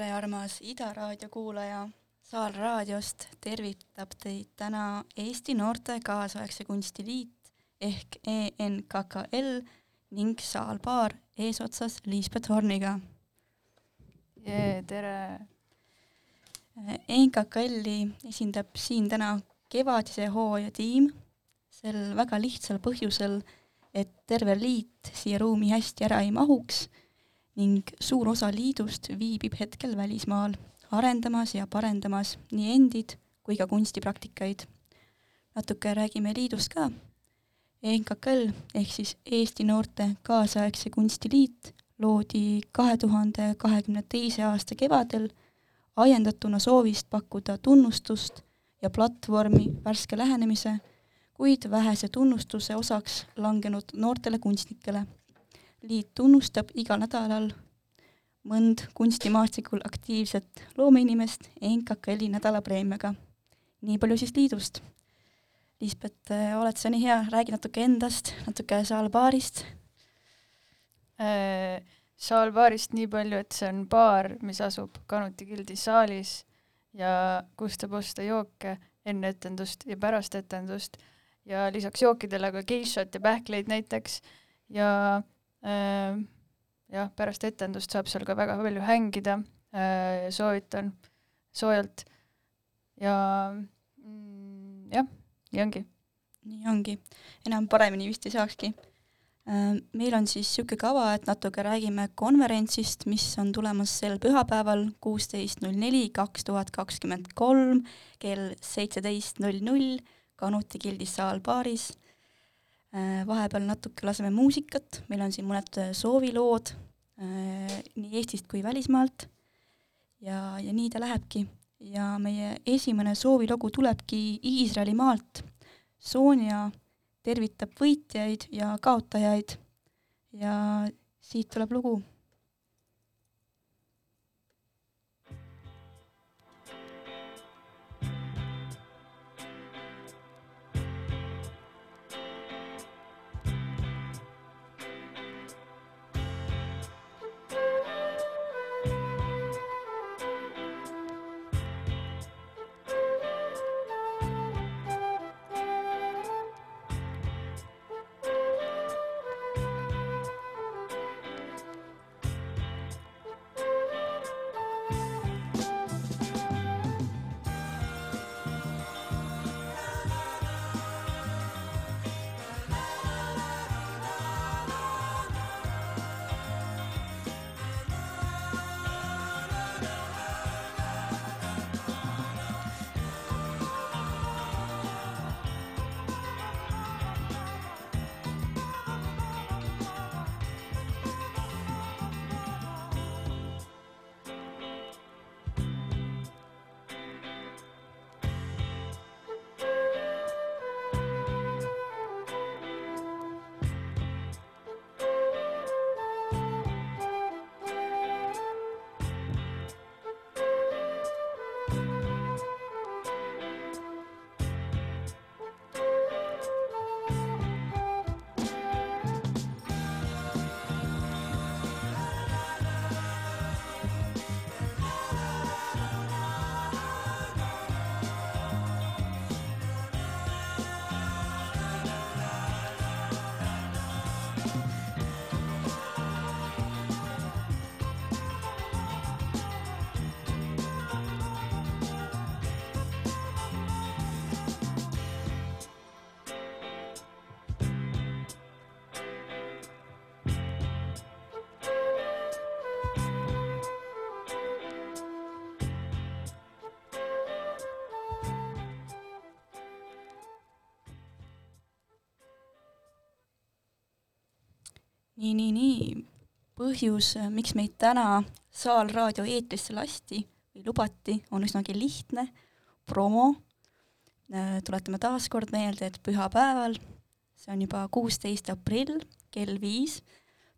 tere, armas Ida raadio kuulaja. Saal raadiost tervitab teid täna Eesti Noorte Kaasaegse Kunsti Liit ehk ENKKL ning Saal Baar eesotsas Liisbet Horniga. tere! ENKKL-i esindab siin täna kevadise hooaja tiim sel väga lihtsal põhjusel, et terve liit siia ruumi hästi ära ei mahuks ning suur osa liidust viibib hetkel välismaal, arendamas ja parendamas nii endid kui ka kunstipraktikaid. natuke räägime liidust ka. ENKKL ehk siis Eesti Noorte Kaasaegse Kunstiliit loodi kahe tuhande kahekümne teise aasta kevadel ajendatuna soovist pakkuda tunnustust ja platvormi värske lähenemise, kuid vähese tunnustuse osaks langenud noortele kunstnikele liit tunnustab igal nädalal mõnd kunstimaastikul aktiivset loomeinimest NKKL-i nädalapreemiaga. nii palju siis liidust. Liisbet, oled sa nii hea, räägi natuke endast, natuke Saalbaarist äh,. Saalbaarist nii palju, et see on baar, mis asub Kanuti gildi saalis ja kust saab osta jooke enne etendust ja pärast etendust ja lisaks jookidele ka geishot ja pähkleid näiteks ja jah, pärast etendust saab seal ka väga palju hängida, äh, soovitan soojalt ja mm, jah, nii ongi. nii ongi, enam paremini vist ei saakski. Äh, meil on siis niisugune kava, et natuke räägime konverentsist, mis on tulemas sel pühapäeval, kuusteist null neli, kaks tuhat kakskümmend kolm, kell seitseteist null null, Kanuti gildis saal baaris vahepeal natuke laseme muusikat, meil on siin mõned äh, soovilood äh, nii Eestist kui välismaalt ja, ja nii ta lähebki. ja meie esimene soovilugu tulebki Iisraeli maalt. Sonja tervitab võitjaid ja kaotajaid ja siit tuleb lugu nii, nii, nii. põhjus, miks meid täna Saal raadio eetrisse lasti või lubati, on üsnagi lihtne. promo. Äh, tuletame taas kord meelde, et pühapäeval, see on juba kuusteist aprill kell viis,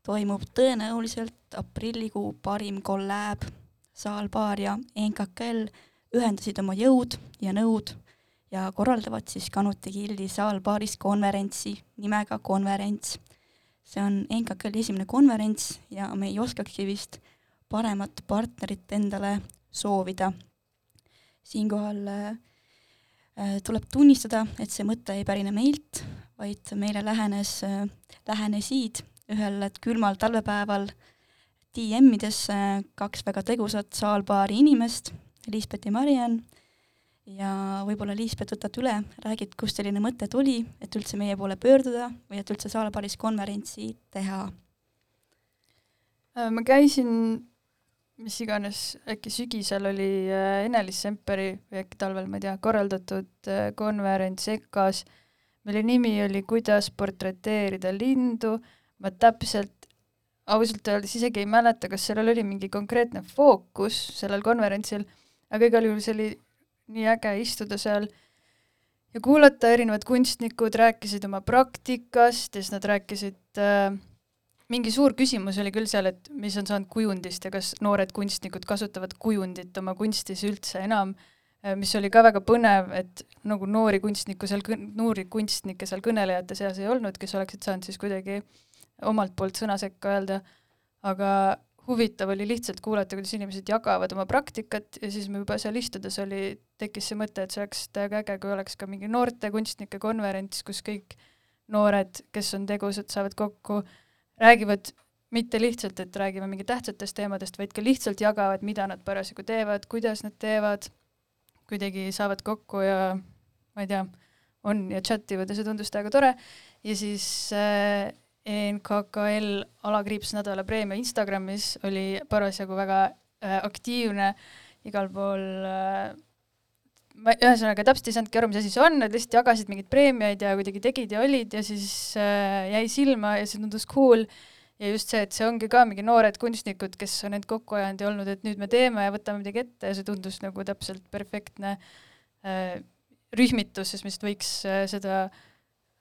toimub tõenäoliselt aprillikuu parim kolläb. Saal Baar ja NKKL ühendasid oma jõud ja nõud ja korraldavad siis Kanuti Gildi saalbaaris konverentsi nimega Konverents see on NKK-li esimene konverents ja me ei oskakski vist paremat partnerit endale soovida. siinkohal äh, tuleb tunnistada, et see mõte ei pärine meilt, vaid meile lähenes, lähenesid ühel külmal talvepäeval DM-ides kaks väga tegusat saalpaari inimest, Liisbet ja Mariann, ja võib-olla Liisbet võtad üle, räägid, kust selline mõte tuli, et üldse meie poole pöörduda või et üldse saalpaaris konverentsi teha? Äh, ma käisin, mis iganes, äkki sügisel oli äh, Ene-Liis Semperi või äkki talvel, ma ei tea, korraldatud äh, konverents EKA-s, mille nimi oli Kuidas portreteerida lindu, ma täpselt ausalt öeldes isegi ei mäleta, kas sellel oli mingi konkreetne fookus sellel konverentsil, aga igal juhul see oli nii äge istuda seal ja kuulata, erinevad kunstnikud rääkisid oma praktikast ja siis nad rääkisid äh, mingi suur küsimus oli küll seal, et mis on saanud kujundist ja kas noored kunstnikud kasutavad kujundit oma kunstis üldse enam, äh, mis oli ka väga põnev, et nagu noori kunstniku seal, noori kunstnikke seal kõnelejate seas ei olnud, kes oleksid saanud siis kuidagi omalt poolt sõna sekka öelda, aga huvitav oli lihtsalt kuulata, kuidas inimesed jagavad oma praktikat ja siis me juba seal istudes oli, tekkis see mõte, et see oleks täiega äge, kui oleks ka mingi noorte kunstnike konverents, kus kõik noored, kes on tegusad, saavad kokku, räägivad mitte lihtsalt, et räägime mingi tähtsatest teemadest, vaid ka lihtsalt jagavad, mida nad parasjagu teevad, kuidas nad teevad, kuidagi saavad kokku ja ma ei tea, on ja chat ivad ja see tundus täiega tore. Ja siis äh, NKKL alakriips nädala preemia Instagramis oli parasjagu väga äh, aktiivne, igal pool äh, ma ühesõnaga täpselt ei saanudki aru, mis asi see on, nad lihtsalt jagasid mingeid preemiaid ja kuidagi tegid ja olid ja siis äh, jäi silma ja see tundus cool. Ja just see, et see ongi ka mingi noored kunstnikud, kes on end kokku ajanud ja olnud, et nüüd me teeme ja võtame midagi ette ja see tundus nagu täpselt perfektne äh, rühmitus, me lihtsalt võiks äh, seda Äh,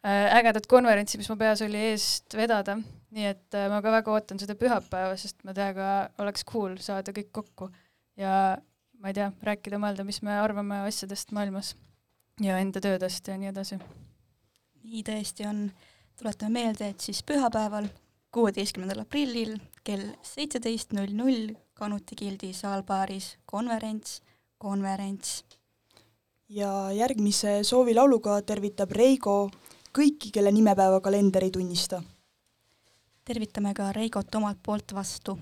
ägedat konverentsi, mis mu peas oli eest vedada, nii et äh, ma ka väga ootan seda pühapäeva, sest ma täiega oleks cool saada kõik kokku ja ma ei tea, rääkida, mõelda, mis me arvame asjadest maailmas ja enda töödest ja nii edasi. nii tõesti on, tuletame meelde, et siis pühapäeval, kuueteistkümnendal aprillil kell seitseteist null null Kanuti gildi saalbaaris konverents, konverents. ja järgmise soovilauluga tervitab Reigo kõiki, kelle nimepäeva kalender ei tunnista. tervitame ka Reigot omalt poolt vastu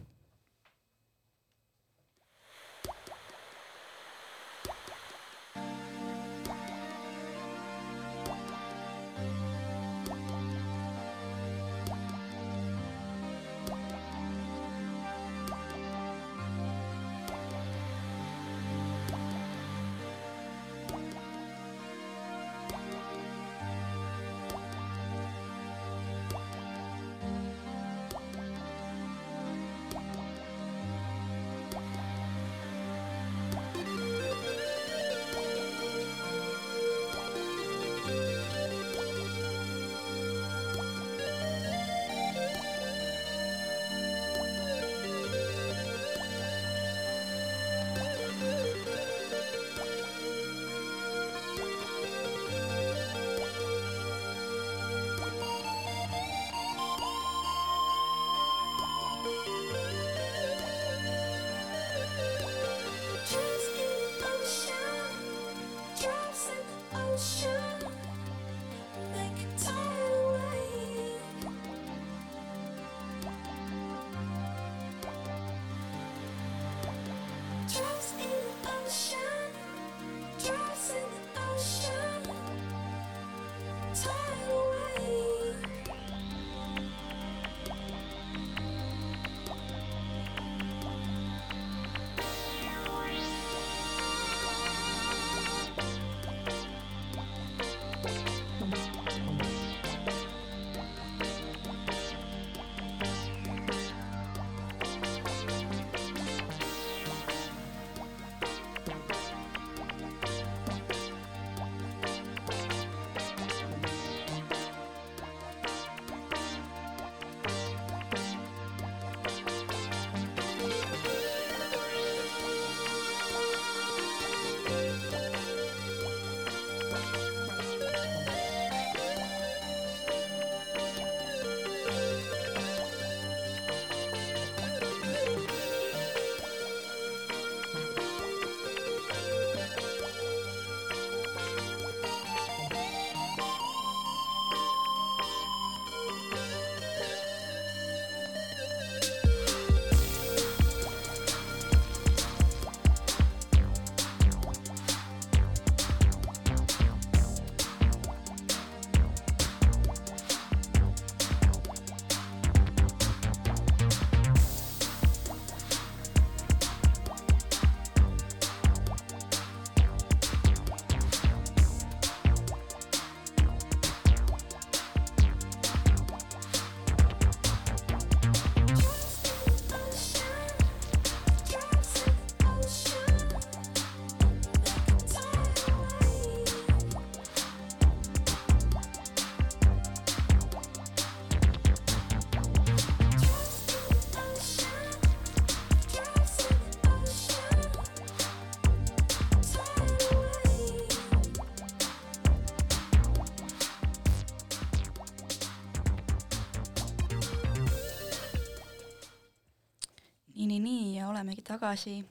tagasi.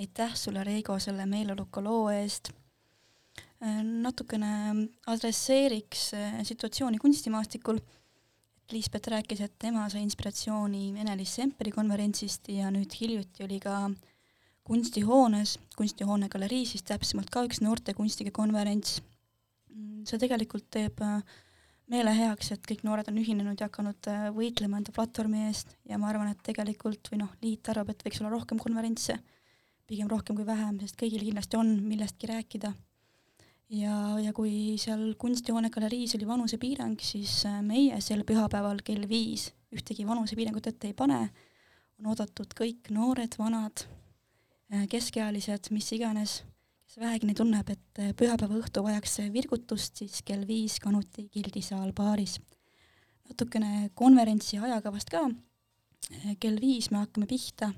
aitäh sulle, Reigo, selle meeleoluka loo eest. Äh, natukene adresseeriks äh, situatsiooni kunstimaastikul. Liisbet rääkis, et tema sai inspiratsiooni Ene-Liis Semperi konverentsist ja nüüd hiljuti oli ka kunstihoones, kunstihoone galerii siis täpsemalt ka üks noorte kunstnike konverents. Mm, see tegelikult teeb äh, meele heaks, et kõik noored on ühinenud ja hakanud äh, võitlema enda platvormi eest. Ja ma arvan, et tegelikult või noh, liit arvab, et võiks olla rohkem konverentse, pigem rohkem kui vähem, sest kõigil kindlasti on millestki rääkida. ja, ja kui seal kunstihoone galeriis oli vanusepiirang, siis äh, meie sel pühapäeval kell viis ühtegi vanusepiirangut ette ei pane, on oodatud kõik noored, vanad, äh, keskealised, mis iganes kes vähegini tunneb, et eh, pühapäeva õhtu vajaks virgutust, siis kell viis Kanuti gildisaal baaris. natukene konverentsi ajakavast ka, eh, kell viis me hakkame pihta,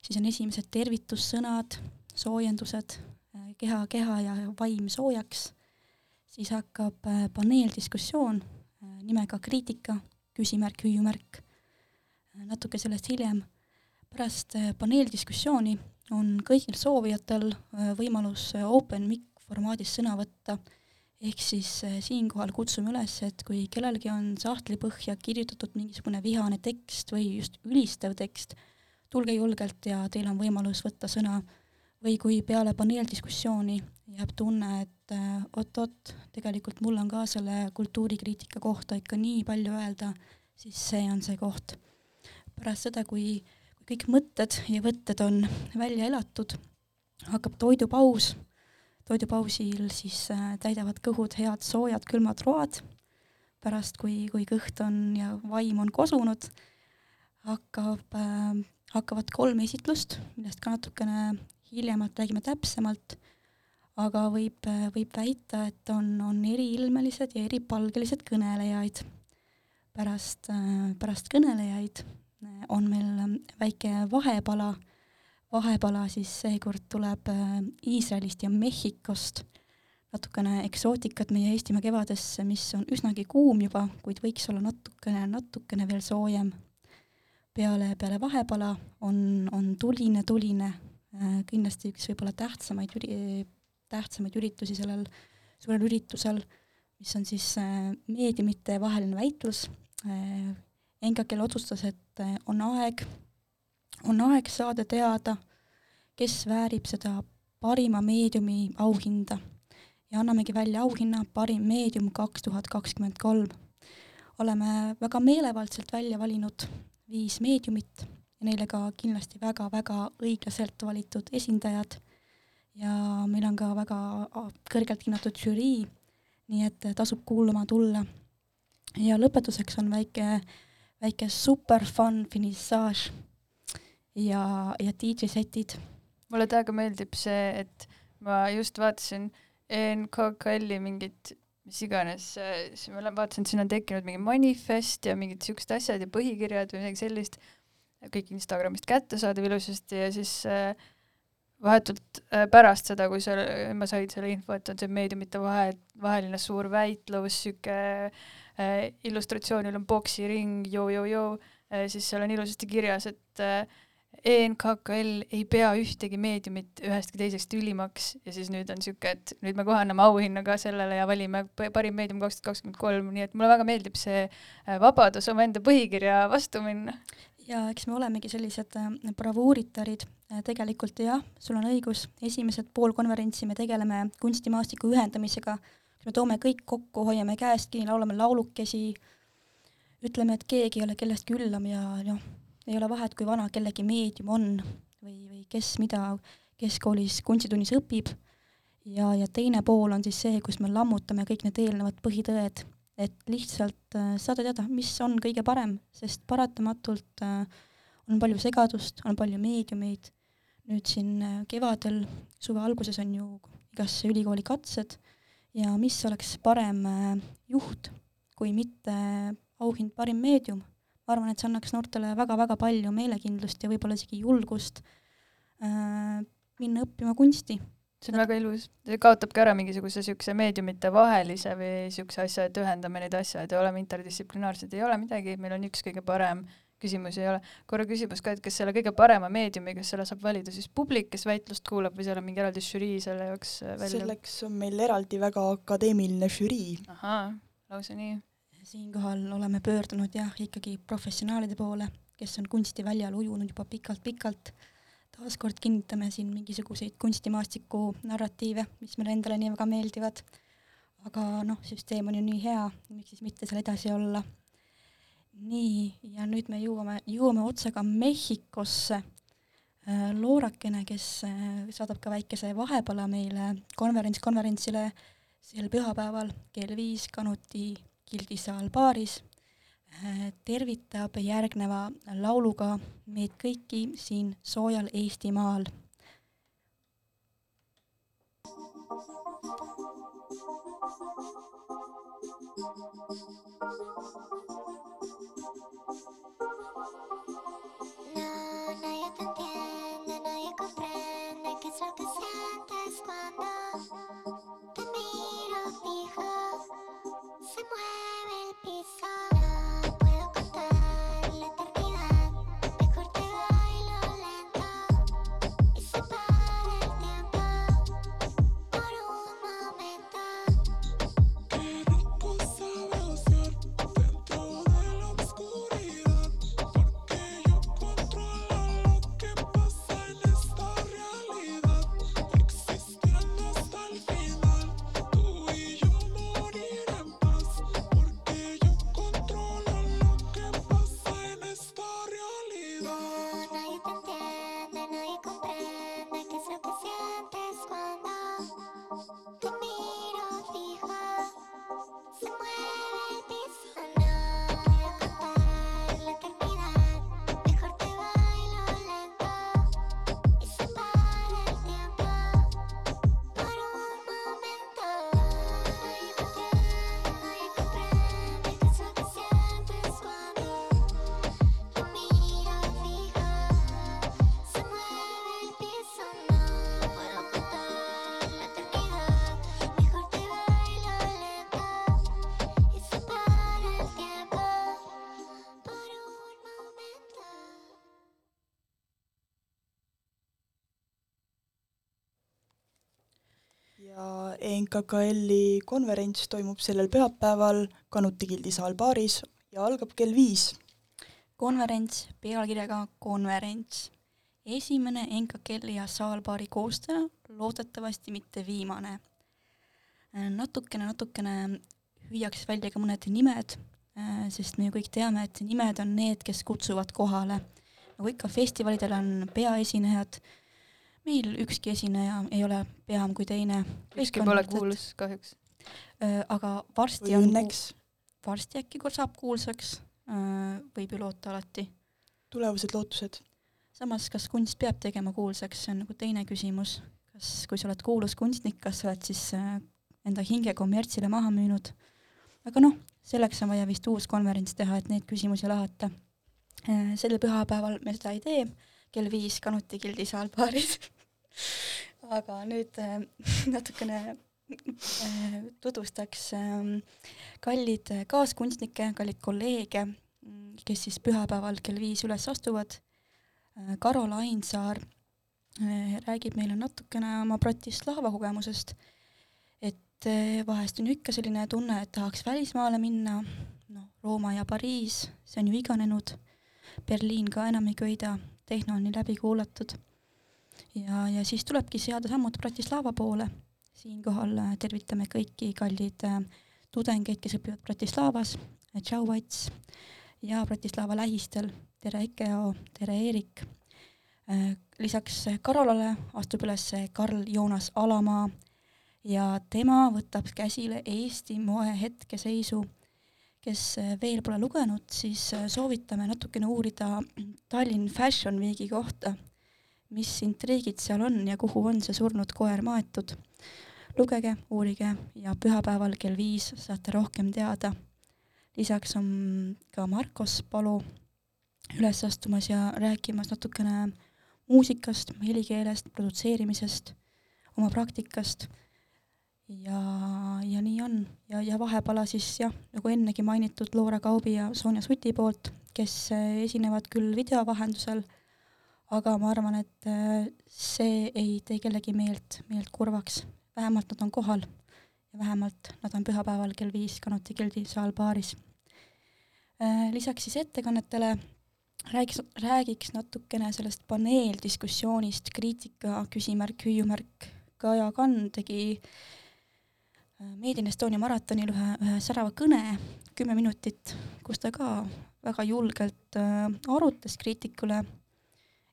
siis on esimesed tervitussõnad, soojendused, eh, keha, keha ja vaim soojaks, siis hakkab paneeldiskussioon nimega kriitika, küsimärk, hüüumärk, natuke sellest hiljem. pärast paneeldiskussiooni on kõigil soovijatel äh, võimalus äh, open mic formaadis sõna võtta, ehk siis äh, siinkohal kutsume üles, et kui kellelgi on sahtli põhja kirjutatud mingisugune vihane tekst või just ülistav tekst, tulge julgelt ja teil on võimalus võtta sõna, või kui peale paneeldiskussiooni jääb tunne, et oot-oot, tegelikult mul on ka selle kultuurikriitika kohta ikka nii palju öelda, siis see on see koht. pärast seda, kui kõik mõtted ja võtted on välja elatud, hakkab toidupaus. toidupausil siis äh, täidavad kõhud head soojad külmad road. pärast, kui, kui kõht on ja vaim on kosunud, hakkab äh,, hakkavad kolm esitlust, millest ka natukene hiljemalt räägime täpsemalt, aga võib, äh, võib väita, et on, on eriilmelised ja eripalgelised kõnelejaid. pärast äh,, pärast kõnelejaid on meil ähm, väike vahepala, vahepala siis seekord tuleb äh, Iisraelist ja Mehhikost, natukene eksootikat meie Eestimaa kevadesse, mis on üsnagi kuum juba, kuid võiks olla natukene, natukene veel soojem. peale, peale vahepala on, on tuline, tuline, äh, kindlasti üks võib-olla tähtsamaid üri-, tähtsamaid üritusi sellel suurel üritusel, mis on siis äh, meediumite vaheline väitlus, Engakel otsustas, et eh, on aeg, on aeg saada teada, kes väärib seda parima meediumi auhinda ja annamegi välja auhinna Parim meedium kaks tuhat kakskümmend kolm. oleme väga meelevaldselt välja valinud viis meediumit ja neile ka kindlasti väga-väga õiglaselt valitud esindajad ja meil on ka väga kõrgelt hinnatud žürii, nii et tasub kuulama tulla. ja lõpetuseks on väike väike super fun finissaaž ja, ja DJ-setid. mulle täiega meeldib see, et ma just vaatasin NKKL-i mingit, mis iganes, siis ma vaatasin, et siin on tekkinud mingi manifest ja mingid siuksed asjad ja põhikirjad või midagi sellist, kõik Instagramist kättesaadav ilusasti ja siis äh, vahetult äh, pärast seda, kui seal, ma sain selle info, et on see meediumite vahe, vaheline suur väitlus, sihuke äh, illustratsioonil on poksiring, joo-joo-joo äh,, siis seal on ilusasti kirjas, et ENKKL ei pea ühtegi meediumit ühestki teisest ülimaks. Ja siis nüüd on sihuke, et nüüd me kohe anname auhinna ka sellele ja valime parim meedium kaks tuhat kakskümmend kolm, nii et mulle väga meeldib see vabadus omaenda põhikirja vastu minna. Ja eks me olemegi sellised bravuuritarid, tegelikult jah, sul on õigus, esimesed pool konverentsi me tegeleme kunstimaastiku ühendamisega, me toome kõik kokku, hoiame käest kinni, laulame laulukesi, ütleme, et keegi ei ole kellestki üllam ja noh, ei ole vahet, kui vana kellegi meedium on või, või kes mida keskkoolis kunstitunnis õpib, ja, ja teine pool on siis see, kus me lammutame kõik need eelnevad põhitõed et lihtsalt äh, saada teada, mis on kõige parem, sest paratamatult äh, on palju segadust, on palju meediumeid, nüüd siin äh, kevadel, suve alguses on ju igasse ülikooli katsed ja mis oleks parem juht, kui mitte auhind parim meedium. ma arvan, et see annaks noortele väga-väga palju meelekindlust ja võib-olla isegi julgust äh, minna õppima kunsti. See on väga ilus, see kaotabki ära mingisuguse niisuguse meediumite vahelise või niisuguse asja, et ühendame neid asju, et oleme interdistsiplinaarsed, ei ole midagi, meil on üks kõige parem, küsimusi ei ole. korra küsimus ka, et kas selle kõige parema meediumi, kas selle saab valida siis publik, kes väitlust kuulab või seal on mingi eraldi žürii selle jaoks äh, välja? selleks on meil eraldi väga akadeemiline žürii. ahaa, lausa nii. siinkohal oleme pöördunud jah, ikkagi professionaalide poole, kes on kunstiväljal ujunud juba pikalt-pikalt. taaskord kinnitame siin mingisuguseid kunstimaastiku narratiive, mis meile endale nii väga meeldivad. aga noh, süsteem on ju nii hea, miks siis mitte seal edasi olla nii, ja nüüd me jõuame, jõuame otsaga Mehhikosse. Äh, Loorakene, kes äh, saadab ka väikese vahepala meile konverents konverentsile sel pühapäeval kell viis Kanuti Gildisaal baaris, äh, tervitab järgneva lauluga meid kõiki siin soojal Eestimaal ja ENKKL-i konverents toimub sellel pühapäeval Kanuti gildisaal baaris ja algab kell viis. konverents pealkirjaga Konverents. esimene ENKKL-i ja saalbaari koostaja, loodetavasti mitte viimane. natukene, natukene hüüaks välja ka mõned nimed, sest me ju kõik teame, et nimed on need, kes kutsuvad kohale. nagu ikka, festivalidel on peaesinejad meil ükski esineja ei ole peam kui teine. ükski pole kuulus kahjuks. aga varsti on, varsti äkki saab kuulsaks, võib ju loota alati. tulevased lootused. samas, kas kunst peab tegema kuulsaks, see on nagu teine küsimus. kas, kui sa oled kuulus kunstnik, kas sa oled siis enda hinge kommertsile maha müünud? aga noh, selleks on vaja vist uus konverents teha, et neid küsimusi lahata. sel pühapäeval me seda ei tee kell viis Kanuti gildisaal baaris. Aga nüüd äh, natukene äh, tutvustaks äh, kallid kaaskunstnikke, kallid kolleege, kes siis pühapäeval kell viis üles astuvad. Äh,. Karol Ainsaar äh, räägib meile natukene oma Bratislava kogemusest, et äh, vahest on ikka selline tunne, et tahaks välismaale minna, noh, Rooma ja Pariis, see on ju iganenud, Berliin ka enam ei köida tehno on nii läbi kuulatud. ja, ja siis tulebki seada sammud Bratislava poole. siinkohal äh, tervitame kõiki kalleid äh, tudengeid, kes õpivad Bratislavas, tšau Ats ja Bratislava lähistel, tere Ekeo, tere Eerik. Äh, lisaks Karolale astub üles Karl Joonas Alamaa ja tema võtab käsile Eesti moe hetkeseisu kes äh, veel pole lugenud, siis äh, soovitame natukene uurida Tallinn Fashion Weeki kohta, mis intriigid seal on ja kuhu on see surnud koer maetud. lugege, uurige ja pühapäeval kell viis saate rohkem teada. lisaks on ka Markos Palu üles astumas ja rääkimas natukene muusikast, helikeelest, produtseerimisest, oma praktikast ja, ja nii on. ja, ja vahepala siis jah, nagu ennegi mainitud Loora Kaubi ja Sonja Suti poolt, kes äh, esinevad küll video vahendusel, aga ma arvan, et äh, see ei tee kellegi meelt, meelt kurvaks. vähemalt nad on kohal ja vähemalt nad on pühapäeval kell viis Kanuti Gildi saalbaaris. Äh, lisaks siis ettekannetele räägiks, räägiks natukene sellest paneeldiskussioonist, kriitika, küsimärk, hüüumärk. Kaja Kann tegi äh, Made in Estonia maratonil ühe, ühe särava kõne, kümme minutit, kus ta ka väga julgelt äh, arutas kriitikule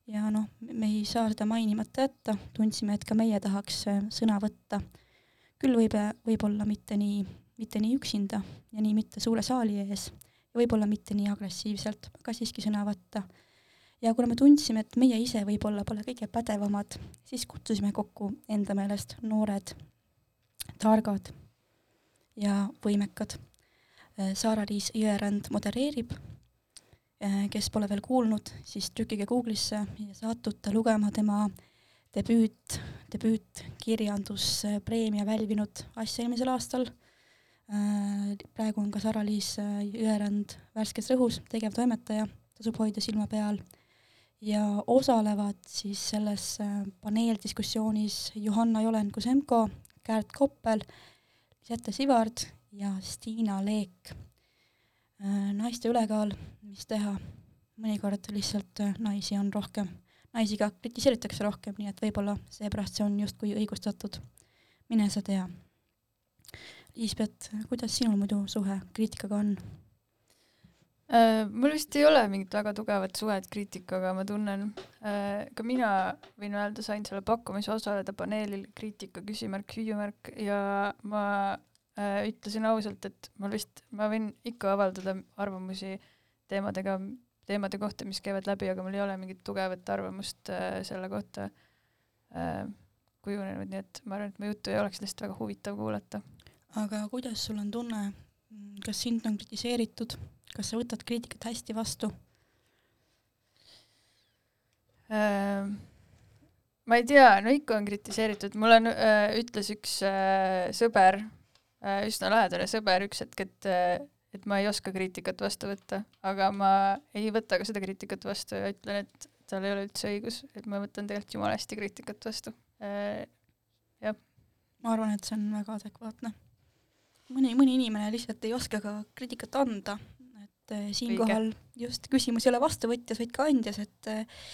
ja noh, me ei saa seda mainimata jätta, tundsime, et ka meie tahaks äh, sõna võtta. küll võib, võib-olla mitte nii, mitte nii üksinda ja nii mitte suure saali ees ja võib-olla mitte nii agressiivselt, aga siiski sõna võtta. ja kuna me tundsime, et meie ise võib-olla pole kõige pädevamad, siis kutsusime kokku enda meelest noored, targad ja võimekad. Saara-Liis Jõerand modereerib, kes pole veel kuulnud, siis trükkige Google'isse ja saatute lugema tema debüüt, debüütkirjanduspreemia välvinud asja eelmisel aastal. Äh, praegu on ka Sara-Liis äh, Jõerand värskes rõhus, tegevtoimetaja, tasub hoida silma peal, ja osalevad siis selles äh, paneeldiskussioonis Johanna Jolen-Kusemko, Kärt Koppel, Lisette Sivard ja Stiina Leek. naiste ülekaal, mis teha, mõnikord lihtsalt naisi on rohkem, naisi ka kritiseeritakse rohkem, nii et võib-olla seepärast see on justkui õigustatud. mine sa tea Liisbet, kuidas sinul muidu suhe kriitikaga on? Äh, mul vist ei ole mingit väga tugevat suhet kriitikaga, ma tunnen, äh, ka mina võin öelda, sain selle pakkumise osaleda paneelil kriitika küsimärk, hüüumärk ja ma äh, ütlesin ausalt, et ma vist, ma võin ikka avaldada arvamusi teemadega, teemade kohta, mis käivad läbi, aga mul ei ole mingit tugevat arvamust selle kohta kujunenud, nii et ma arvan, et mu juttu ei oleks lihtsalt väga huvitav kuulata. Aga kuidas sul on tunne, kas sind on kritiseeritud, kas sa võtad kriitikat hästi vastu? Äh,? ma ei tea, no ikka on kritiseeritud, mulle äh, ütles üks äh, sõber üsna lähedane sõber üks hetk, et et ma ei oska kriitikat vastu võtta, aga ma ei võta ka seda kriitikat vastu ja ütlen, et tal ei ole üldse õigus, et ma võtan tegelikult jumala hästi kriitikat vastu. Jah. ma arvan, et see on väga adekvaatne. Mõni, mõni inimene lihtsalt ei oska ka kriitikat anda, et äh, siinkohal just küsimus ei ole vastuvõtjas, vaid ka andjas, et äh,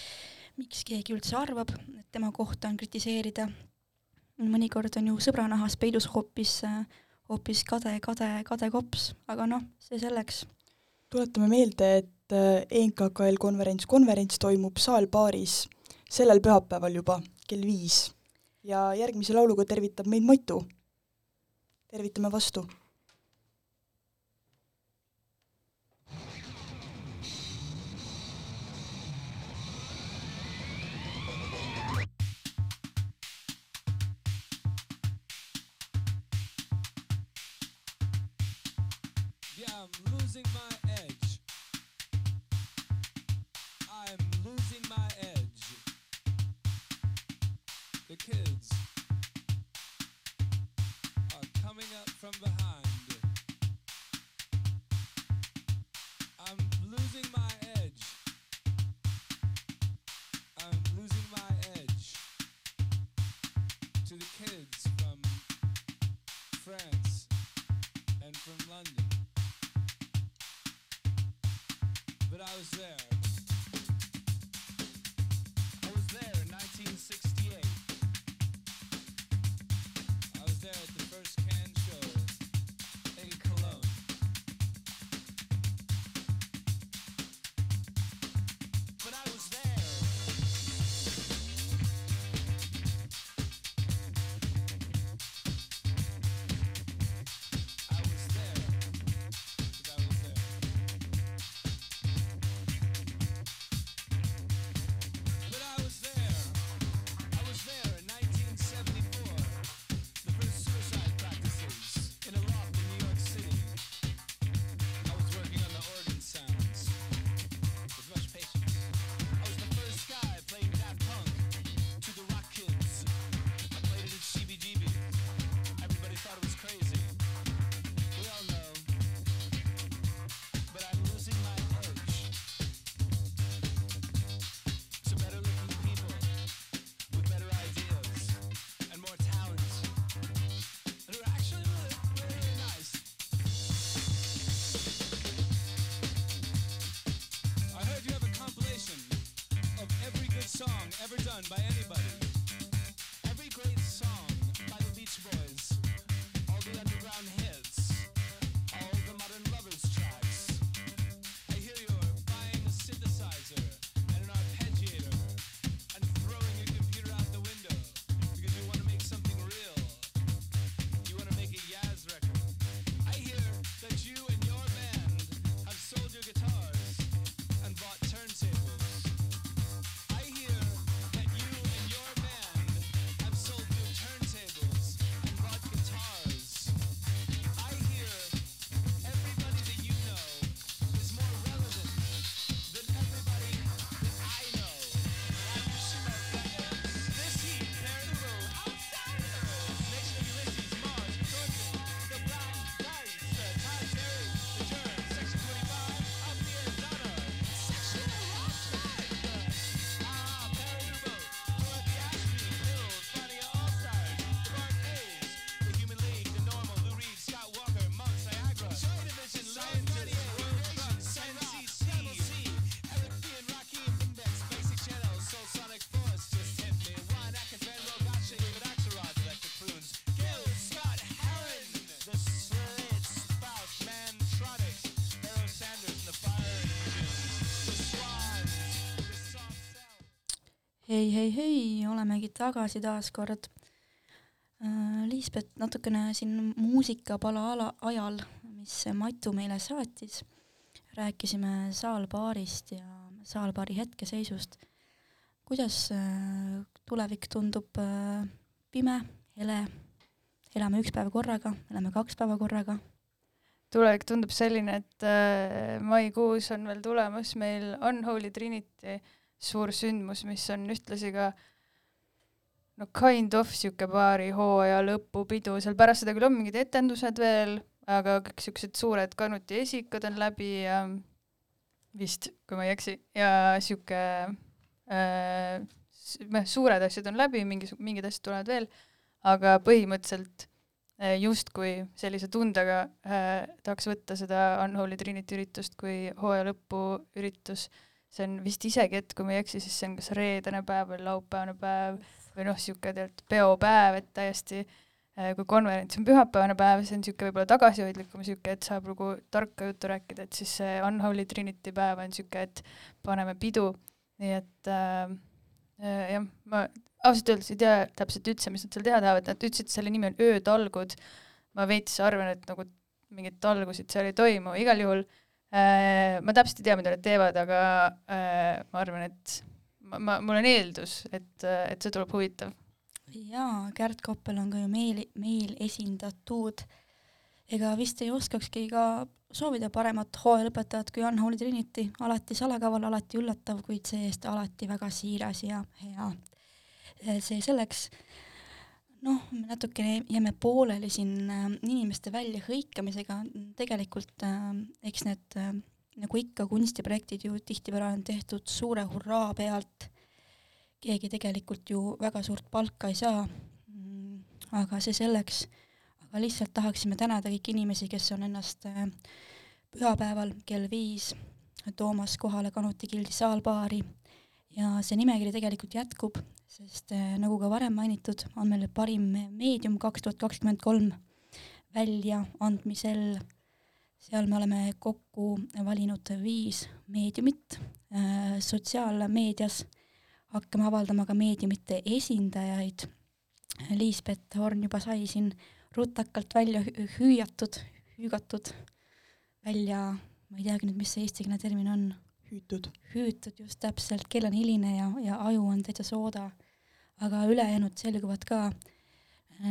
miks keegi üldse arvab, et tema kohta on kritiseerida. mõnikord on ju sõbranahas peidus hoopis äh,, hoopis kade, kade, kade kops, aga noh, see selleks. tuletame meelde, et ENKKL konverents, konverents toimub saalbaaris sellel pühapäeval juba kell viis ja järgmise lauluga tervitab meid Matu tervitame vastu ever done by anybody. Hei, hei, hei, olemegi tagasi taas kord. Liisbet natukene siin muusikapala ala, ajal, mis Matu meile saatis, rääkisime saalbaarist ja saalbaari hetkeseisust. kuidas äh, tulevik tundub äh, pime, hele, elame üks päev korraga, elame kaks päeva korraga? tulevik tundub selline, et äh, maikuus on veel tulemas meil Unholy Trinity suur sündmus, mis on ühtlasi ka no kind of sihuke paari hooaja lõpupidu, seal pärast seda küll on mingid etendused veel, aga kõik siuksed suured kanuti esikad on läbi ja vist, kui ma ei eksi, ja sihuke äh, suured asjad on läbi, mingi, mingid asjad tulevad veel, aga põhimõtteliselt äh, justkui sellise tundega äh, tahaks võtta seda Unholy Trinity üritust kui hooaja lõpu üritus. See on vist isegi, et kui ma ei eksi, siis see on kas reedene päev või laupäevane päev või noh, niisugune tegelikult peopäev, et täiesti äh, kui konverents on pühapäevane päev, see on niisugune võib-olla tagasihoidlikum niisugune, et saab nagu tarka juttu rääkida, et siis see Unholy Trinity päev on niisugune, et paneme pidu, nii et äh, jah, ma ausalt öeldes ei tea täpselt üldse, mis nad seal teha tahavad, nad ütlesid, selle nimi on öötalgud. ma veits arvan, et nagu mingeid talgusid seal ei toimu, igal juhul äh, ma täpselt ei tea, mida nad teevad, aga äh, ma arvan, et ma, ma, mul on eeldus, et, et see tuleb huvitav. jaa, Kärt Koppel on ka ju meil, meil esindatud. ega vist ei oskakski ka soovida paremat hooajalõpetajat kui Unholy Trinity, alati salakaval, alati üllatav, kuid see-eest alati väga siiras ja hea. see selleks, noh, me natukene jääme pooleli siin äh, inimeste väljahõikamisega, tegelikult äh, eks need äh, nagu ikka kunstiprojektid ju tihtipeale on tehtud suure hurraa pealt, keegi tegelikult ju väga suurt palka ei saa, aga see selleks, aga lihtsalt tahaksime tänada kõiki inimesi, kes on ennast pühapäeval kell viis toomas kohale Kanuti gildi saalbaari. Ja see nimekiri tegelikult jätkub, sest äh, nagu ka varem mainitud, on meil parim meedium kaks tuhat kakskümmend kolm väljaandmisel. seal me oleme kokku valinud viis meediumit äh, sotsiaalmeedias, hakkame avaldama ka meediumite esindajaid. Liisbet Horn juba sai siin rutakalt välja hü- hüüatud, hüügatud, välja, ma ei teagi nüüd, mis see eestikeelne termin on hüütud. hüütud just täpselt, kell on hiline ja, ja aju on täitsa sooda. Aga ülejäänud selguvad ka.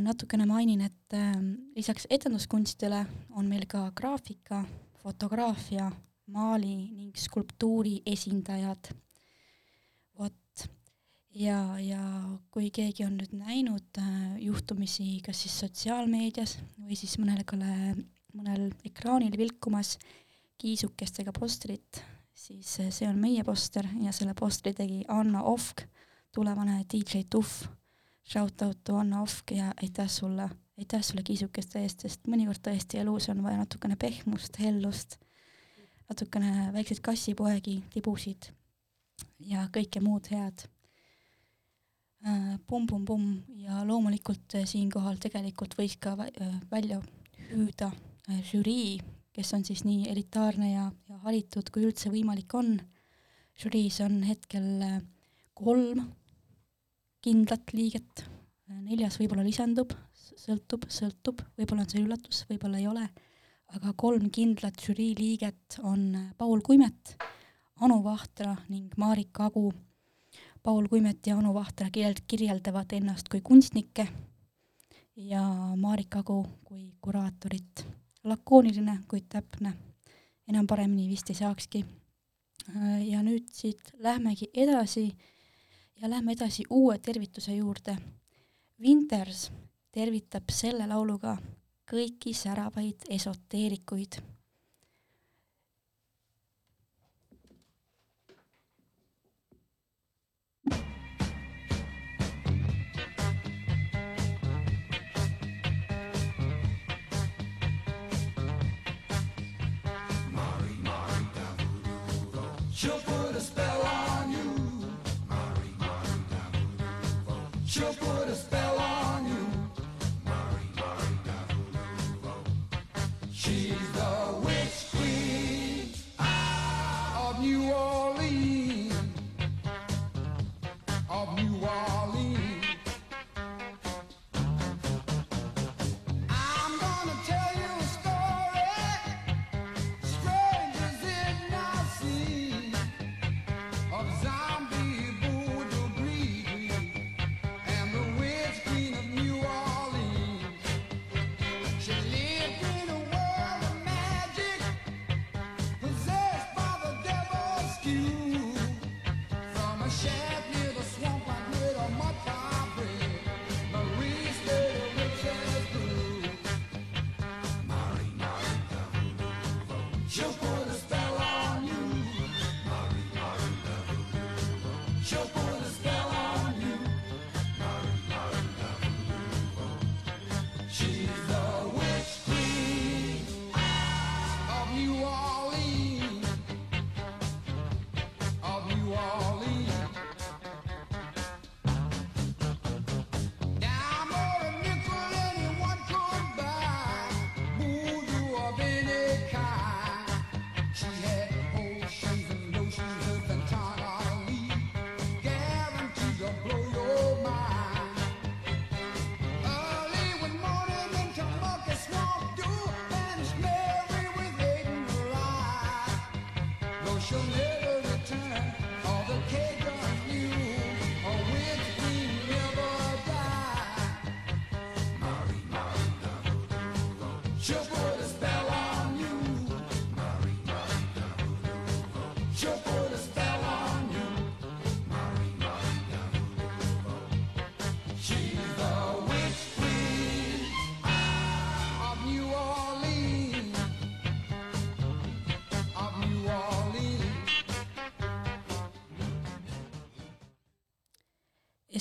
natukene mainin, et äh, lisaks etenduskunstidele on meil ka graafika, fotograafia, maali ning skulptuuri esindajad. vot, ja, ja kui keegi on nüüd näinud äh, juhtumisi kas siis sotsiaalmeedias või siis mõnel mõnel ekraanil vilkumas kiisukestega postrit, siis eh, see on meie poster ja selle postri tegi Anna Ohk, tulevane DJ Tuhv. Shout out to Anna Ohk ja aitäh sulle, aitäh sulle kiisukeste eest, sest mõnikord tõesti elus on vaja natukene pehmust, hellust, natukene väikseid kassipoegi, tibusid ja kõike muud head. Pumm-Pumm-Pumm ja loomulikult äh, siinkohal tegelikult võis ka äh, välja hüüda äh, žürii, kes on siis nii elitaarne ja, ja haritud, kui üldse võimalik on. žüriis on hetkel äh, kolm kindlat liiget, neljas võib-olla lisandub, sõltub, sõltub, võib-olla on see üllatus, võib-olla ei ole, aga kolm kindlat žürii liiget on Paul Kuimet, Anu Vahtra ning Marika Agu. Paul Kuimet ja Anu Vahtra kirjeld-, kirjeldavad ennast kui kunstnikke ja Marika Agu kui kuraatorit. lakooniline, kuid täpne. enam paremini vist ei saakski. Ja nüüd siit lähmegi edasi ja lähme edasi uue tervituse juurde. Winters tervitab selle lauluga kõiki säravaid esoteerikuid.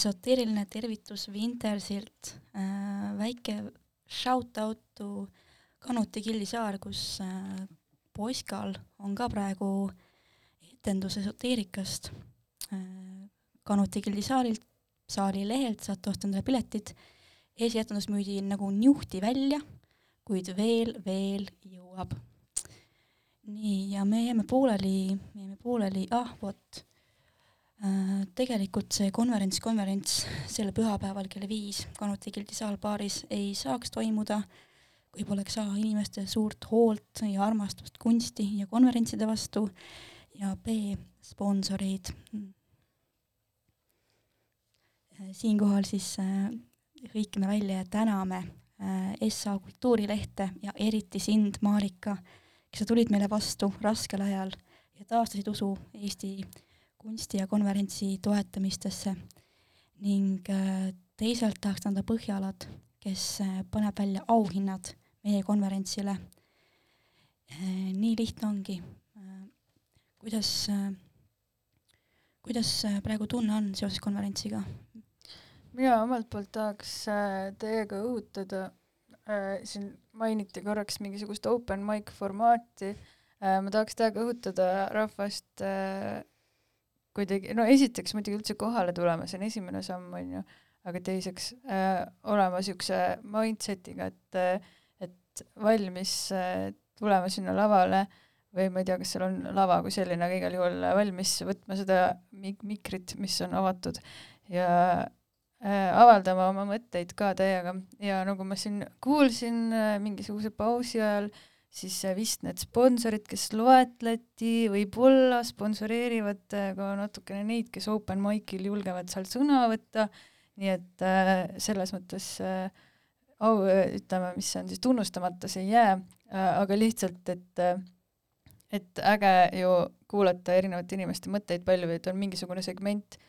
Esoteeriline tervitus Wintersilt äh,, väike shout out to Kanuti Killisaar, kus äh, Poiskal on ka praegu etendus esoteerikast äh,. Kanuti Killisaarilt, saali lehelt saate osta endale piletid, esietendus müüdi nagu niuhti välja, kuid veel, veel jõuab. nii, ja me jääme pooleli, me jääme pooleli, ah vot tegelikult see konverents, konverents sel pühapäeval kell viis Kanuti Gildi saalbaaris ei saaks toimuda, kui poleks A inimeste suurt hoolt ja armastust kunsti ja konverentside vastu ja B sponsoreid. siinkohal siis äh, hõikame välja ja täname äh, SA Kultuurilehte ja eriti sind, Marika, kes sa tulid meile vastu raskel ajal ja taastasid usu Eesti kunsti ja konverentsi toetamistesse ning äh, teisalt tahaks tänada Põhjalad, kes äh, paneb välja auhinnad meie konverentsile. nii lihtne ongi. kuidas, kuidas praegu tunne on seoses konverentsiga? mina omalt poolt tahaks äh, teiega õhutada, siin mainiti korraks mingisugust open mic formaati, ma tahaks teiega õhutada rahvast kuidagi, no esiteks muidugi üldse kohale tulema, see on esimene samm, on ju, aga teiseks äh, olema niisuguse mindset'iga, et äh, et valmis äh, tulema sinna lavale või ma ei tea, kas seal on lava kui selline, aga igal juhul valmis võtma seda mik-, mikrit, mis on avatud ja äh, avaldama oma mõtteid ka täiega. Ja nagu ma siin kuulsin äh, mingisuguse pausi ajal, siis vist need sponsorid, kes loetleti, võib-olla sponsoreerivad äh, ka natukene neid, kes open mic'il julgevad seal sõna võtta, nii et äh, selles mõttes äh, au, ütleme, mis on siis tunnustamata, see ei jää aga lihtsalt, et et äge ju kuulata erinevate inimeste mõtteid palju, et on mingisugune segment,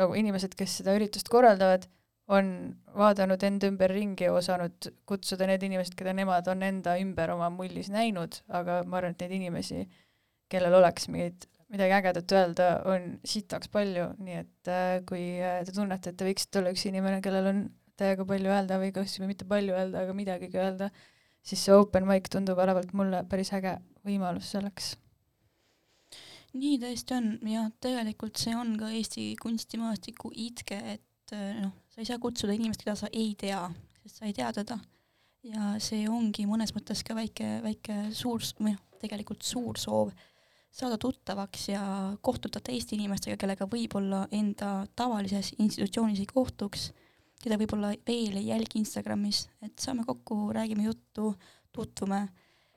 nagu inimesed, kes seda üritust korraldavad, on vaadanud enda ümber ringi ja osanud kutsuda need inimesed, keda nemad on enda ümber oma mullis näinud, aga ma arvan, et neid inimesi, kellel oleks mingeid, midagi ägedat öelda, on sitaks palju, nii et äh, kui äh, te tunnete, et te võiksite olla üks inimene, kellel on täiega palju öelda või kas või mitte palju öelda, aga midagigi öelda, siis see open mic tundub olevat mulle päris äge võimalus selleks. nii tõesti on ja tegelikult see on ka Eesti kunstimaastiku itke, et äh, noh, sa ei saa kutsuda inimest, keda sa ei tea, sest sa ei tea teda. ja see ongi mõnes mõttes ka väike, väike suur, või noh, tegelikult suur soov saada tuttavaks ja kohtuda teiste inimestega, kellega võib-olla enda tavalises institutsioonis ei kohtuks, keda võib-olla veel ei jälgi Instagramis, et saame kokku, räägime juttu, tutvume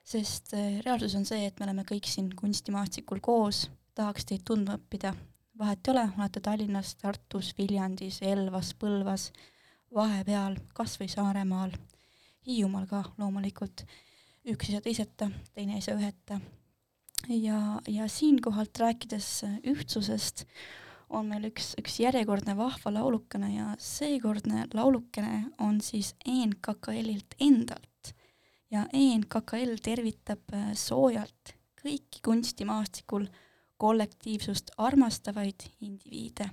sest reaalsus on see, et me oleme kõik siin kunstimaastikul koos, tahaks teid tundma õppida. Vahet ei ole, olete Tallinnas, Tartus, Viljandis, Elvas, Põlvas, vahepeal, kas või Saaremaal, Hiiumaal ka loomulikult, üks ei saa teiseta, teine ei saa üheta. ja, ja siinkohalt rääkides ühtsusest, on meil üks, üks järjekordne vahva laulukene ja seekordne laulukene on siis ENKKL-ilt endalt. Ja ENKKL tervitab soojalt kõiki kunstimaastikul kollektiivsust armastavaid indiviide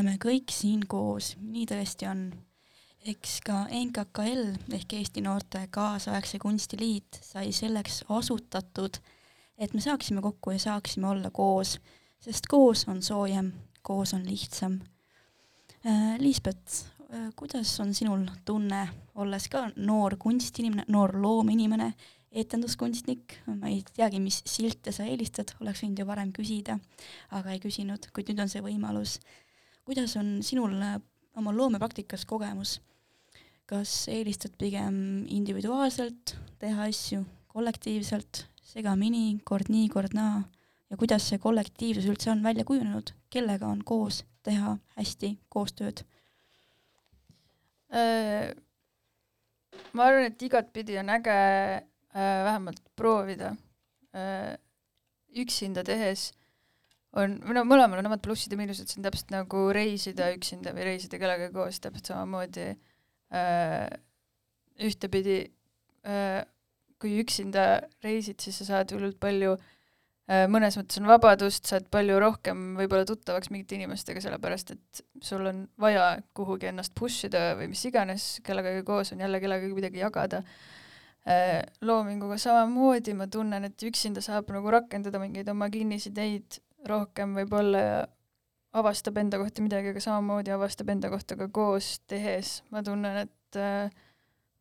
oleme kõik siin koos, nii tõesti on. eks ka NKKL ehk Eesti Noorte Kaasaegse Kunstiliit sai selleks asutatud, et me saaksime kokku ja saaksime olla koos, sest koos on soojem, koos on lihtsam. Liisbet, kuidas on sinul tunne, olles ka noor kunstinimene, noor loominimene, etenduskunstnik, ma ei teagi, mis silte sa eelistad, oleks võinud ju varem küsida, aga ei küsinud, kuid nüüd on see võimalus. Kuidas on sinul oma loomepraktikas kogemus? kas eelistad pigem individuaalselt teha asju, kollektiivselt, segamini, kord nii, kord naa, ja kuidas see kollektiivsus üldse on välja kujunenud, kellega on koos teha hästi koostööd? Äh, ma arvan, et igatpidi on äge äh, vähemalt proovida. Äh, üksinda tehes on, no mõlemal on omad plussid ja miinused, see on täpselt nagu reisida üksinda või reisida kellegagi koos, täpselt samamoodi ühtepidi kui üksinda reisid, siis sa saad hullult palju äh, Äh, mõnes mõttes on vabadust, saad palju rohkem võib-olla tuttavaks mingite inimestega, sellepärast et sul on vaja kuhugi ennast push ida või mis iganes, kellegagi koos on jälle kellegagi midagi jagada. Äh, loominguga samamoodi ma tunnen, et üksinda saab nagu rakendada mingeid oma kinnisideid rohkem võib-olla ja avastab enda kohta midagi, aga samamoodi avastab enda kohta ka koos tehes. ma tunnen, et äh,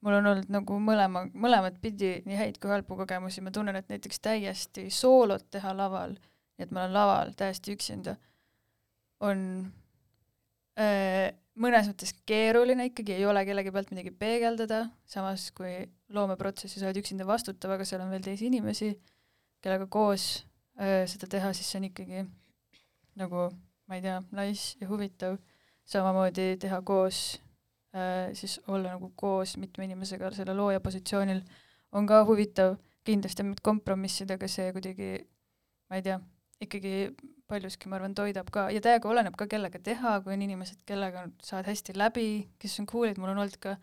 mul on olnud nagu mõlema, mõlemat pidi nii häid kui halbu kogemusi, ma tunnen, et näiteks täiesti soolot teha laval, et ma olen laval täiesti üksinda, on äh, mõnes mõttes keeruline ikkagi, ei ole kellegi pealt midagi peegeldada, samas kui loomeprotsessi sa oled üksinda vastutav, aga seal on veel teisi inimesi, kellega koos seda teha, siis see on ikkagi nagu, ma ei tea, nice ja huvitav, samamoodi teha koos siis olla nagu koos mitme inimesega selle looja positsioonil on ka huvitav, kindlasti mingite kompromissidega see kuidagi, ma ei tea, ikkagi paljuski ma arvan, toidab ka. Ja täiega oleneb ka, kellega teha, kui on inimesed, kellega saad hästi läbi, kes on cool'id, mul on olnud ka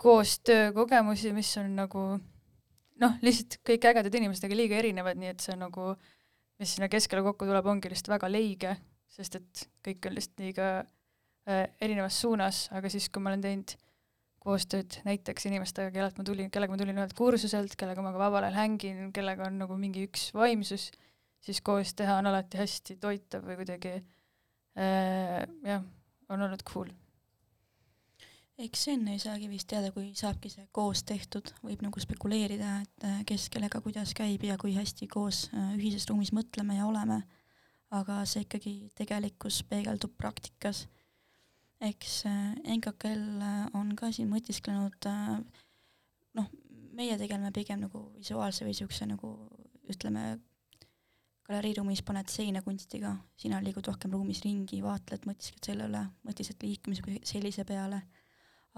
koostöökogemusi, mis on nagu noh, lihtsalt kõik ägedad inimesed, aga liiga erinevad, nii et see nagu, mis sinna keskele kokku tuleb, ongi lihtsalt väga leige, sest et kõik on lihtsalt liiga Äh, erinevas suunas, aga siis, kui ma olen teinud koostööd näiteks inimestega, kellelt ma tulin, kellega ma tulin ühelt kursuselt, kellega ma ka vabal ajal hängin, kellega on nagu mingi üks vaimsus, siis koos teha on alati hästi toitav või kuidagi äh, jah, on olnud cool. Eks enne ei saagi vist teada, kui saabki see koos tehtud, võib nagu spekuleerida, et äh, kes kellega kuidas käib ja kui hästi koos äh, ühises ruumis mõtleme ja oleme, aga see ikkagi tegelikkus peegeldub praktikas. Eks äh, NKKL on ka siin mõtisklenud, noh, meie tegeleme pigem nagu visuaalse või niisuguse nagu ütleme, galeriiruumis paned seina kunstiga, sina liigud rohkem ruumis ringi, vaatled, mõtiskled selle üle, mõtisked liikumise kui sellise peale,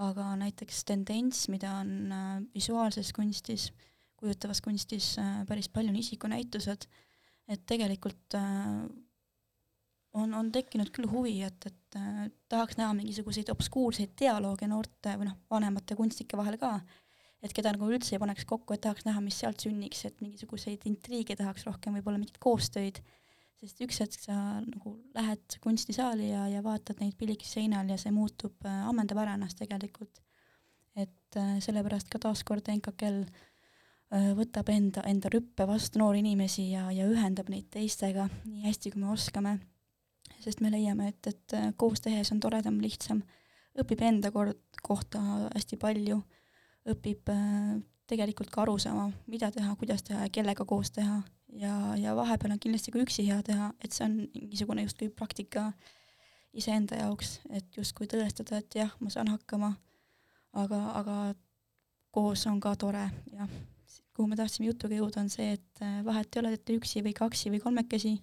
aga näiteks tendents, mida on visuaalses kunstis, kujutavas kunstis päris palju, on isikunäitused, et tegelikult on, on tekkinud küll huvi, et, et äh, tahaks näha mingisuguseid obskuurseid dialoogi noorte või noh, vanemate kunstnike vahel ka, et keda nagu üldse ei paneks kokku, et tahaks näha, mis sealt sünniks, et mingisuguseid intriige tahaks rohkem, võib-olla mingit koostöid, sest üks hetk sa nagu lähed kunstisaali ja, ja vaatad neid pillikesi seinal ja see muutub äh,, ammendab ära ennast tegelikult. et äh, sellepärast ka taaskord NKKL äh, võtab enda, enda rüppe vastu noori inimesi ja, ja ühendab neid teistega nii hästi, kui me oskame. Sest me leiame, et, et äh, koos tehes on toredam, lihtsam, õpib enda kord, kohta hästi palju, õpib äh, tegelikult ka aru saama, mida teha, kuidas teha ja kellega koos teha. Ja, ja vahepeal on kindlasti ka üksi hea teha, et see on mingisugune justkui praktika iseenda jaoks, et justkui tõestada, et jah, ma saan hakkama, aga, aga koos on ka tore ja kuhu me tahtsime jutuga jõuda, on see, et äh, vahet ei ole, et üksi või kaksi või kolmekesi,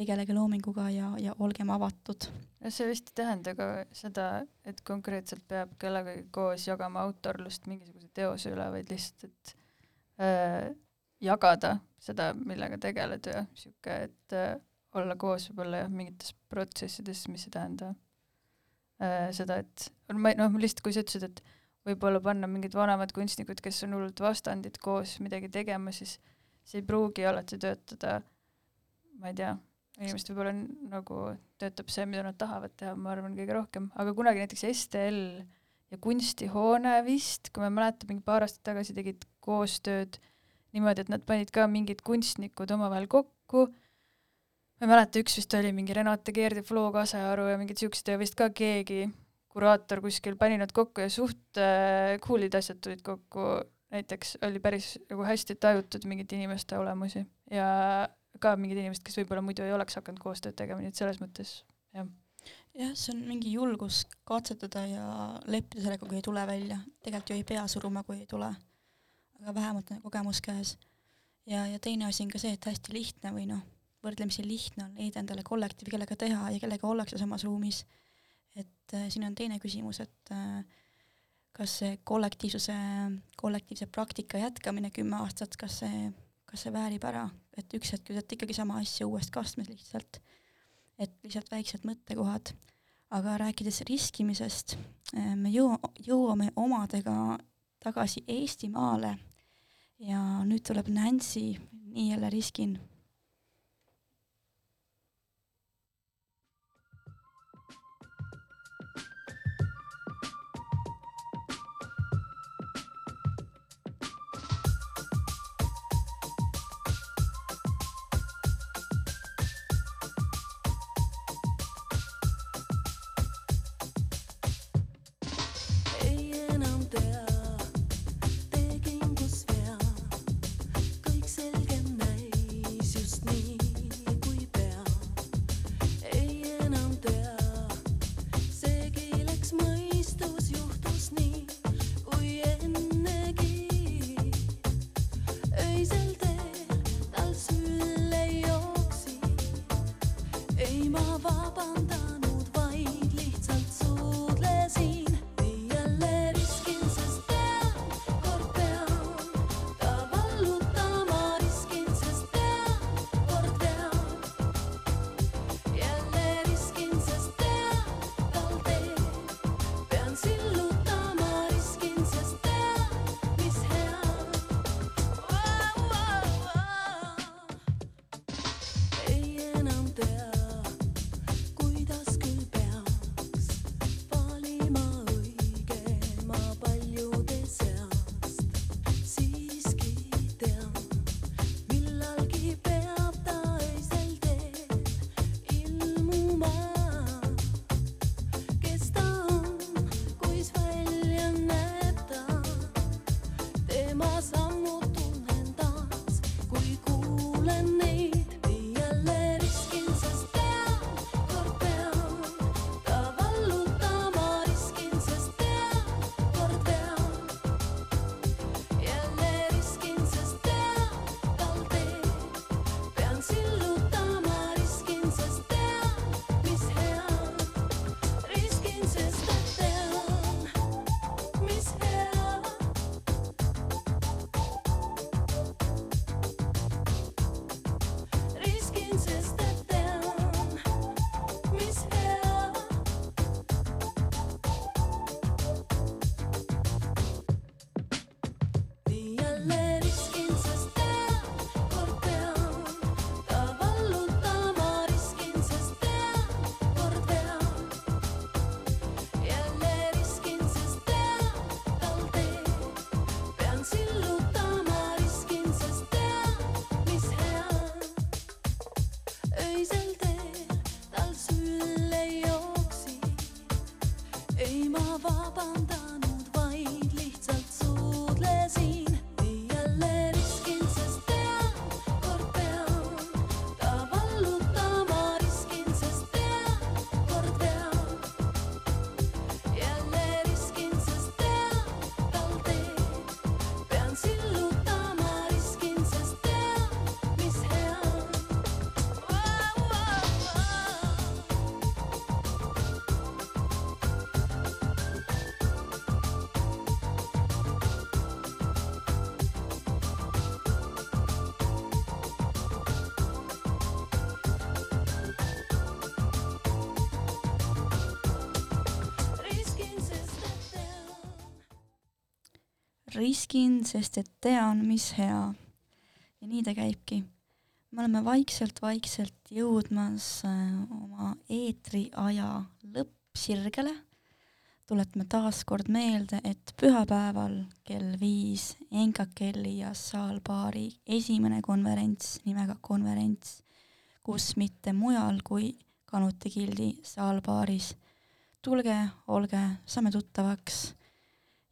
tegelege loominguga ja, ja olgem avatud. no see vist ei tähenda ka seda, et konkreetselt peab kellegagi koos jagama autorlust mingisuguse teose üle, vaid lihtsalt, et äh, jagada seda, millega tegeled ja sihuke, et äh, olla koos võib-olla jah, mingites protsessides, mis ei tähenda äh, seda, et ma noh, lihtsalt kui sa ütlesid, et võib-olla panna mingid vanemad kunstnikud, kes on hullult vastandid koos midagi tegema, siis see ei pruugi alati töötada, ma ei tea inimestel võib-olla nagu töötab see, mida nad tahavad teha, ma arvan, kõige rohkem, aga kunagi näiteks STL ja kunstihoone vist, kui ma mäletan, mingi paar aastat tagasi tegid koostööd niimoodi, et nad panid ka mingid kunstnikud omavahel kokku, ma ei mäleta, üks vist oli mingi Renate Keerdi, Flo Kasearu ja mingid siuksed ja vist ka keegi kuraator kuskil pani nad kokku ja suht äh, cool'id asjad tulid kokku, näiteks oli päris nagu hästi tajutud mingite inimeste olemusi ja ka mingid inimesed, kes võib-olla muidu ei oleks hakanud koostööd tegema, nii et selles mõttes jah. jah, see on mingi julgus katsetada ja leppida sellega, kui ei tule välja. tegelikult ju ei pea suruma, kui ei tule. aga vähemalt on kogemus käes. ja, ja teine asi on ka see, et hästi lihtne või noh, võrdlemisi lihtne on leida endale kollektiivi, kellega teha ja kellega ollakse samas ruumis. et äh, siin on teine küsimus, et äh, kas see kollektiivsuse, kollektiivse praktika jätkamine kümme aastat, kas see, kas see väärib ära, et üks hetk visata ikkagi sama asja uuest kastmes lihtsalt. et lihtsalt väiksed mõttekohad. aga rääkides riskimisest, äh, me jõu-, jõuame omadega tagasi Eestimaale ja nüüd tuleb Nancy, nii jälle riskin riskin, sest et tean, mis hea. ja nii ta käibki. me oleme vaikselt-vaikselt jõudmas äh, oma eetriaja lõppsirgele. tuletame taas kord meelde, et pühapäeval kell viis NKKL-i ja Saalbaari esimene konverents nimega konverents, kus mitte mujal kui Kanuti Gildi Saalbaaris. tulge, olge, saame tuttavaks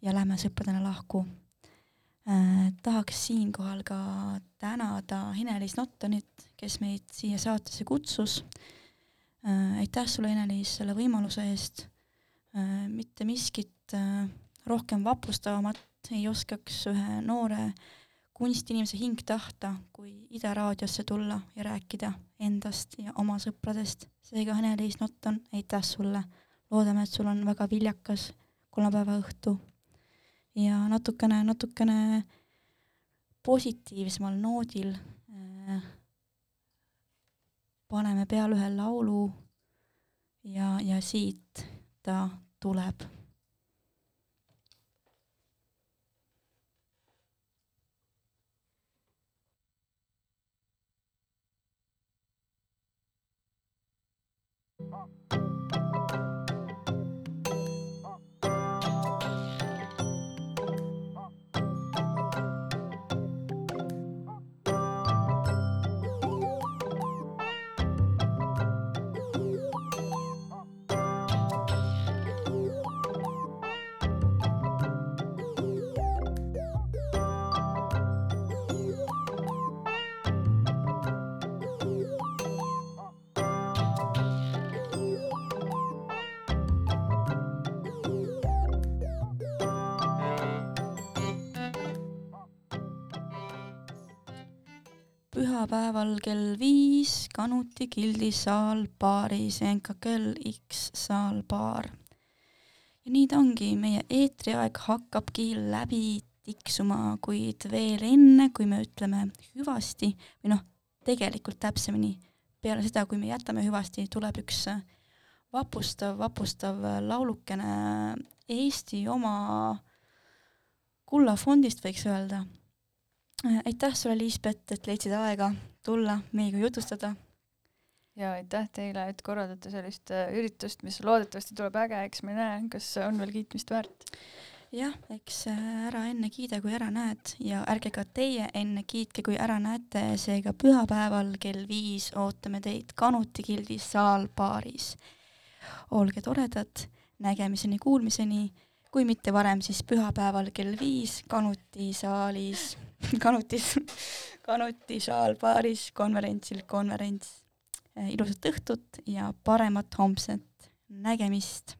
ja lähme sõpradena lahku. Tahaks siinkohal ka tänada Ene-Liis Nottonit, kes meid siia saatesse kutsus äh,. aitäh sulle, Ene-Liis, selle võimaluse eest äh,. mitte miskit äh, rohkem vapustavamat ei oskaks ühe noore kunstinimese hing tahta, kui Ida raadiosse tulla ja rääkida endast ja oma sõpradest. seega, Ene-Liis Notton, aitäh sulle. loodame, et sul on väga viljakas kolmapäeva õhtu ja natukene, natukene positiivsemal noodil äh, paneme peale ühe laulu ja, ja siit ta tuleb pühapäeval kell viis Kanuti Gildi saal baaris, NKKL X saal baar. ja nii ta ongi, meie eetriaeg hakkabki läbi tiksuma, kuid veel enne, kui me ütleme hüvasti või noh, tegelikult täpsemini peale seda, kui me jätame hüvasti, tuleb üks vapustav, vapustav laulukene Eesti oma kullafondist, võiks öelda aitäh sulle, Liisbet, et leidsid aega tulla meiega jutustada. ja aitäh teile, et korraldate sellist äh, üritust, mis loodetavasti tuleb äge, eks me näe, kas on veel kiitmist väärt. jah, eks äh, ära enne kiida, kui ära näed ja ärge ka teie enne kiitke, kui ära näete, seega pühapäeval kell viis ootame teid Kanuti gildi saalbaaris. olge toredad, nägemiseni, kuulmiseni, kui mitte varem, siis pühapäeval kell viis Kanuti saalis Kanutis, Kanuti Shaalbaaris konverentsil konverents. ilusat õhtut ja paremat homset nägemist